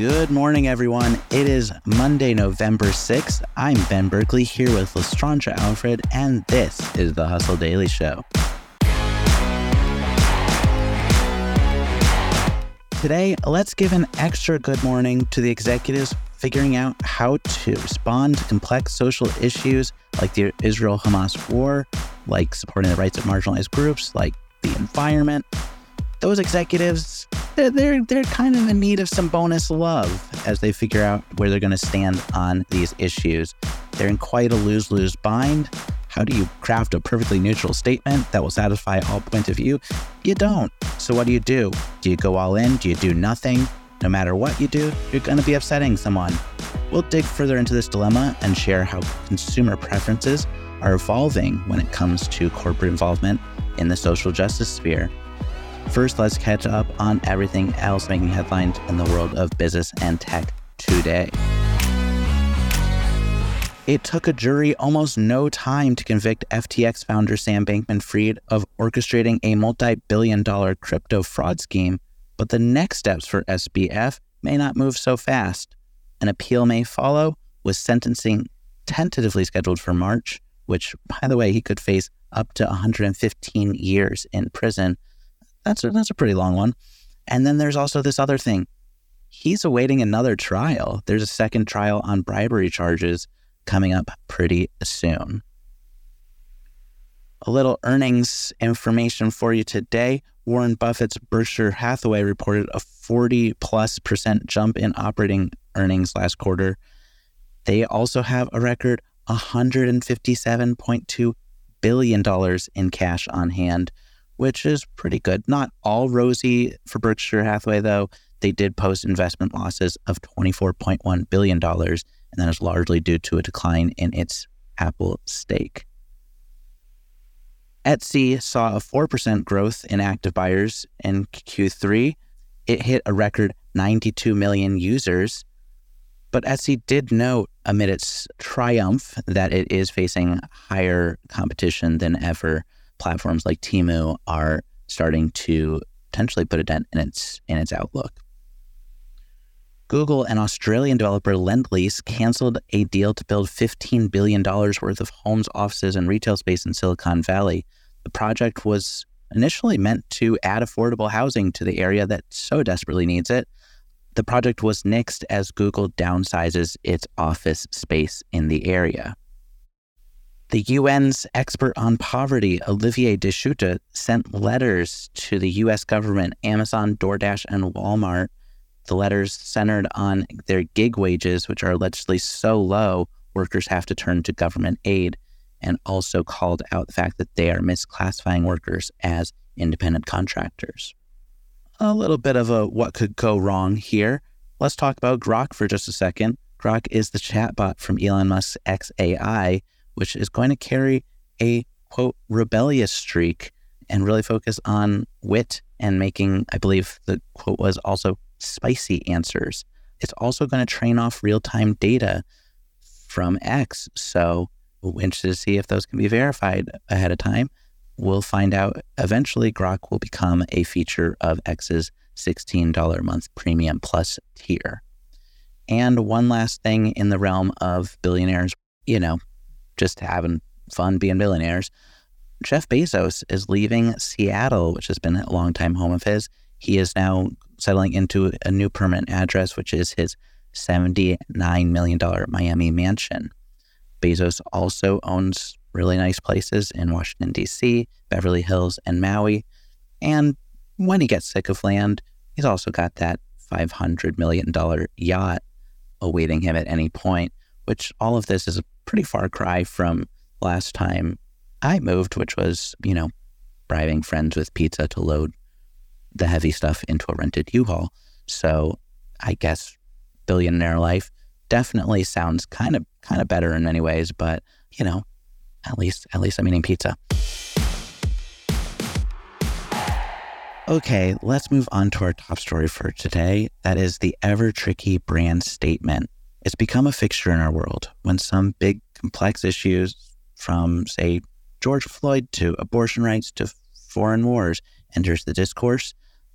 Good morning, everyone. It is Monday, November 6th. I'm Ben Berkley here with Lestraundra Alfred, and this is the Hustle Daily Show. Today, let's give an extra good morning to the executives figuring out how to respond to complex social issues like the Israel Hamas war, like supporting the rights of marginalized groups, like the environment. Those executives they're, they're, kind of in need of some bonus love as they figure out where they're going to stand on these issues. They're in quite a lose lose bind. How do you craft a perfectly neutral statement that will satisfy all points of view? You don't. So, what do you do? Do you go all in? Do you do nothing? No matter what you do, you're going to be upsetting someone. We'll dig further into this dilemma and share how consumer preferences are evolving when it comes to corporate involvement in the social justice sphere. First, let's catch up on everything else making headlines in the world of business and tech today. It took a jury almost no time to convict FTX founder Sam Bankman Fried of orchestrating a multi billion dollar crypto fraud scheme, but the next steps for SBF may not move so fast. An appeal may follow, with sentencing tentatively scheduled for March, which, by the way, he could face up to 115 years in prison that's a, that's a pretty long one. And then there's also this other thing. He's awaiting another trial. There's a second trial on bribery charges coming up pretty soon. A little earnings information for you today. Warren Buffett's Berkshire Hathaway reported a 40 plus percent jump in operating earnings last quarter. They also have a record $157.2 billion in cash on hand which is pretty good. Not all rosy for Berkshire Hathaway, though. They did post investment losses of $24.1 billion, and that is largely due to a decline in its Apple stake. Etsy saw a 4% growth in active buyers in Q3. It hit a record 92 million users. But Etsy did note amid its triumph that it is facing higher competition than ever platforms like Temu are starting to potentially put a dent in its in its outlook. Google and Australian developer Lendlease canceled a deal to build $15 billion worth of homes, offices, and retail space in Silicon Valley. The project was initially meant to add affordable housing to the area that so desperately needs it. The project was nixed as Google downsizes its office space in the area. The UN's expert on poverty, Olivier De Schutter, sent letters to the US government, Amazon, DoorDash, and Walmart. The letters centered on their gig wages, which are allegedly so low, workers have to turn to government aid, and also called out the fact that they are misclassifying workers as independent contractors. A little bit of a what could go wrong here. Let's talk about Grok for just a second. Grok is the chatbot from Elon Musk's XAI which is going to carry a quote rebellious streak and really focus on wit and making, I believe the quote was also spicy answers. It's also going to train off real time data from X. So we're interested to see if those can be verified ahead of time. We'll find out eventually Grok will become a feature of X's $16 a month premium plus tier. And one last thing in the realm of billionaires, you know, just having fun being millionaires. Jeff Bezos is leaving Seattle, which has been a long-time home of his. He is now settling into a new permanent address, which is his $79 million Miami mansion. Bezos also owns really nice places in Washington, D.C., Beverly Hills, and Maui. And when he gets sick of land, he's also got that $500 million yacht awaiting him at any point, which all of this is pretty far cry from last time I moved, which was, you know, bribing friends with pizza to load the heavy stuff into a rented U-Haul. So I guess billionaire life definitely sounds kind of kind of better in many ways, but you know, at least at least I'm eating pizza. Okay, let's move on to our top story for today. That is the ever tricky brand statement. It's become a fixture in our world when some big complex issues from say George Floyd to abortion rights to foreign wars enters the discourse.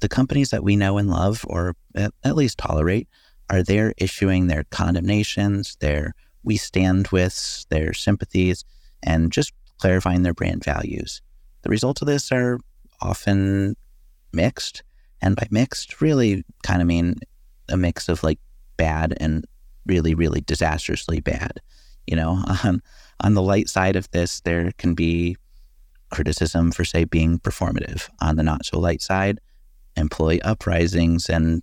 The companies that we know and love or at, least tolerate are there issuing their condemnations, their we stand with, their sympathies, and just clarifying their brand values. The results of this are often mixed. And by mixed, really kind of mean a mix of like bad and really, really disastrously bad. You know, on, on the light side of this, there can be criticism for, say, being performative. On the not so light side, employee uprisings and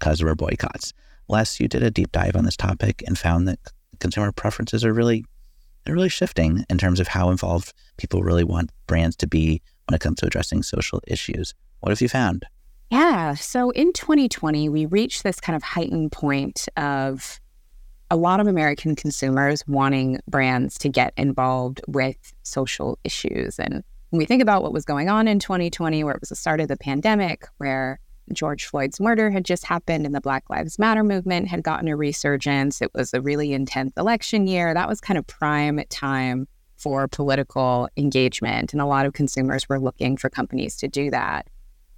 customer boycotts. Les, you did a deep dive on this topic and found that consumer preferences are really they're really shifting in terms of how involved people really want brands to be when it comes to addressing social issues. What have you found? Yeah. So in 2020, we reached this kind of heightened point of a lot of American consumers wanting brands to get involved with social issues. And when we think about what was going on in 2020, where it was the start of the pandemic, where George Floyd's murder had just happened and the Black Lives Matter movement had gotten a resurgence, it was a really intense election year. That was kind of prime time for political engagement. And a lot of consumers were looking for companies to do that.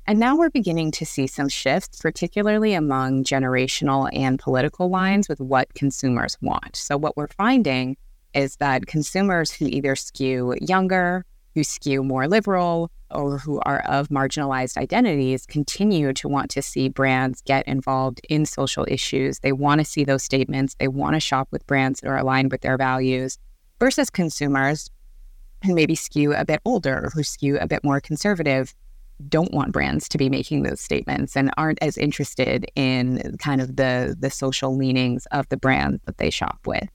And now we're beginning to see some shifts, particularly among generational and political lines with what consumers want. So, what we're finding is that consumers who either skew younger, who skew more liberal, or who are of marginalized identities continue to want to see brands get involved in social issues. They want to see those statements. They want to shop with brands that are aligned with their values versus consumers who maybe skew a bit older, who skew a bit more conservative don't want brands to be making those statements and aren't as interested in kind of the the social leanings of the brands that they shop with.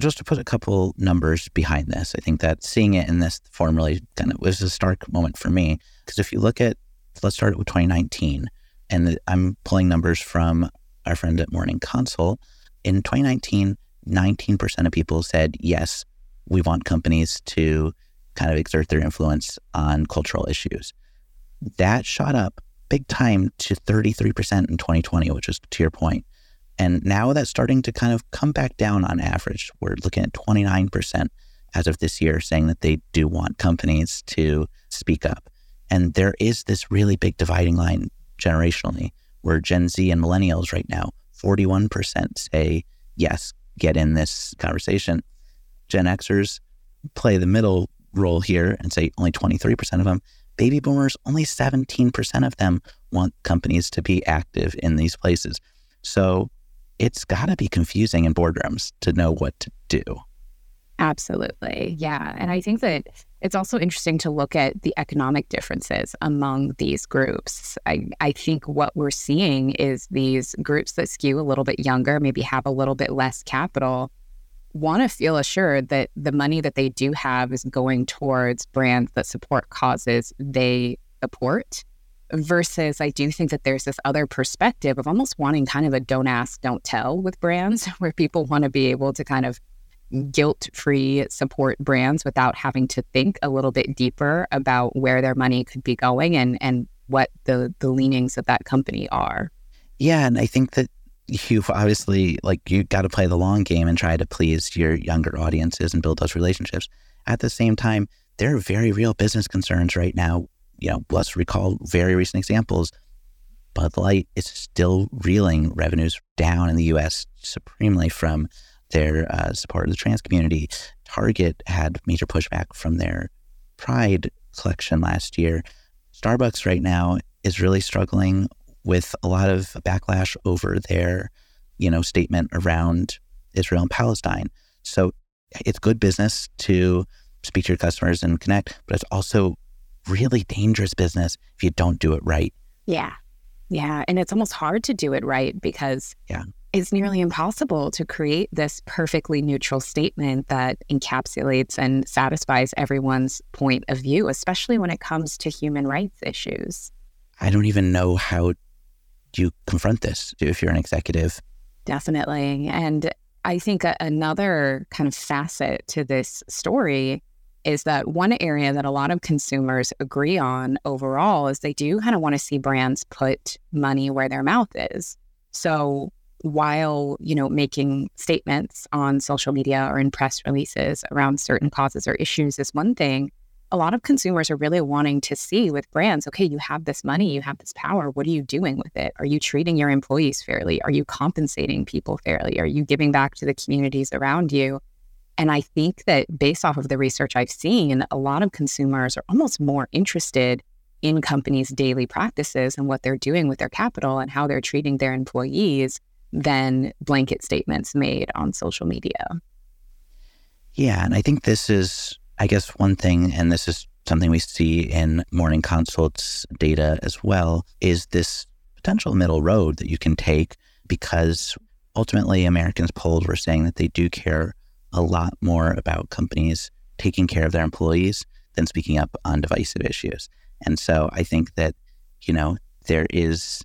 Just to put a couple numbers behind this, I think that seeing it in this form really kind of was a stark moment for me. Because if you look at, let's start with 2019, and I'm pulling numbers from our friend at Morning Consult. In 2019, 19% of people said, yes, we want companies to kind of exert their influence on cultural issues that shot up big time to 33% in 2020, which is to your point. And now that's starting to kind of come back down on average. We're looking at 29% as of this year saying that they do want companies to speak up. And there is this really big dividing line generationally where Gen Z and millennials right now, 41% say, yes, get in this conversation. Gen Xers play the middle role here and say only 23% of them baby boomers, only 17% of them want companies to be active in these places. So it's got to be confusing in boardrooms to know what to do. Absolutely. Yeah. And I think that it's also interesting to look at the economic differences among these groups. I, I think what we're seeing is these groups that skew a little bit younger, maybe have a little bit less capital, want to feel assured that the money that they do have is going towards brands that support causes they support. Versus, I do think that there's this other perspective of almost wanting kind of a don't ask, don't tell with brands, where people want to be able to kind of guilt free support brands without having to think a little bit deeper about where their money could be going and, and what the, the leanings of that company are. Yeah. And I think that you've obviously like you got to play the long game and try to please your younger audiences and build those relationships. At the same time, there are very real business concerns right now. You know, let's recall very recent examples. Bud Light is still reeling revenues down in the U.S. supremely from their uh, support of the trans community. Target had major pushback from their Pride collection last year. Starbucks right now is really struggling with a lot of backlash over their, you know, statement around Israel and Palestine. So it's good business to speak to your customers and connect, but it's also really dangerous business if you don't do it right. Yeah. Yeah. And it's almost hard to do it right because yeah. it's nearly impossible to create this perfectly neutral statement that encapsulates and satisfies everyone's point of view, especially when it comes to human rights issues. I don't even know how you confront this if you're an executive Definitely. And I think another kind of facet to this story is that one area that a lot of consumers agree on overall is they do kind of want to see brands put money where their mouth is. So while, you know, making statements on social media or in press releases around certain causes or issues is one thing, a lot of consumers are really wanting to see with brands okay, you have this money, you have this power. What are you doing with it? Are you treating your employees fairly? Are you compensating people fairly? Are you giving back to the communities around you? And I think that based off of the research I've seen, a lot of consumers are almost more interested in companies' daily practices and what they're doing with their capital and how they're treating their employees than blanket statements made on social media. Yeah. And I think this is I guess one thing, and this is something we see in Morning Consult's data as well, is this potential middle road that you can take because ultimately Americans polled were saying that they do care a lot more about companies taking care of their employees than speaking up on divisive issues. And so I think that, you know, there is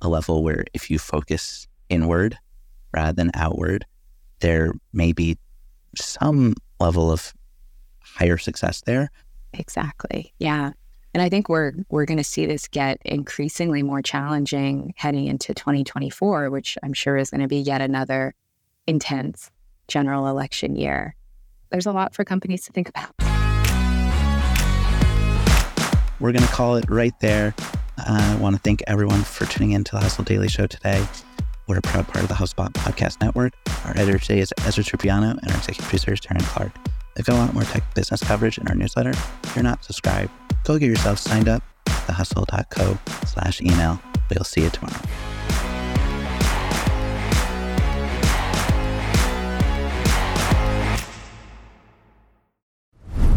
a level where if you focus inward rather than outward, there may be some level of higher success there. Exactly. Yeah. And I think we're we're going to see this get increasingly more challenging heading into 2024, which I'm sure is going to be yet another intense general election year. There's a lot for companies to think about. We're going to call it right there. Uh, I want to thank everyone for tuning in to the Hustle Daily Show today. We're a proud part of the HubSpot Podcast Network. Our editor today is Ezra Trupiano, and our executive producer is Darren Clarke. They've want more tech business coverage in our newsletter. If you're not subscribed, go get yourself signed up at thehustle.co slash email. We'll see you tomorrow.